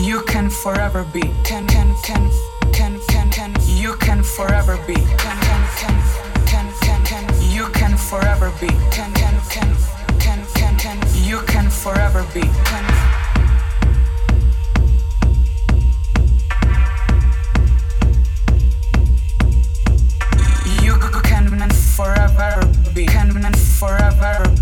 You can forever be. Can can can can can can. You can forever be. Can can can can can can. You can forever be. Can can can can can can. You can forever be. Can, can, forever be can forever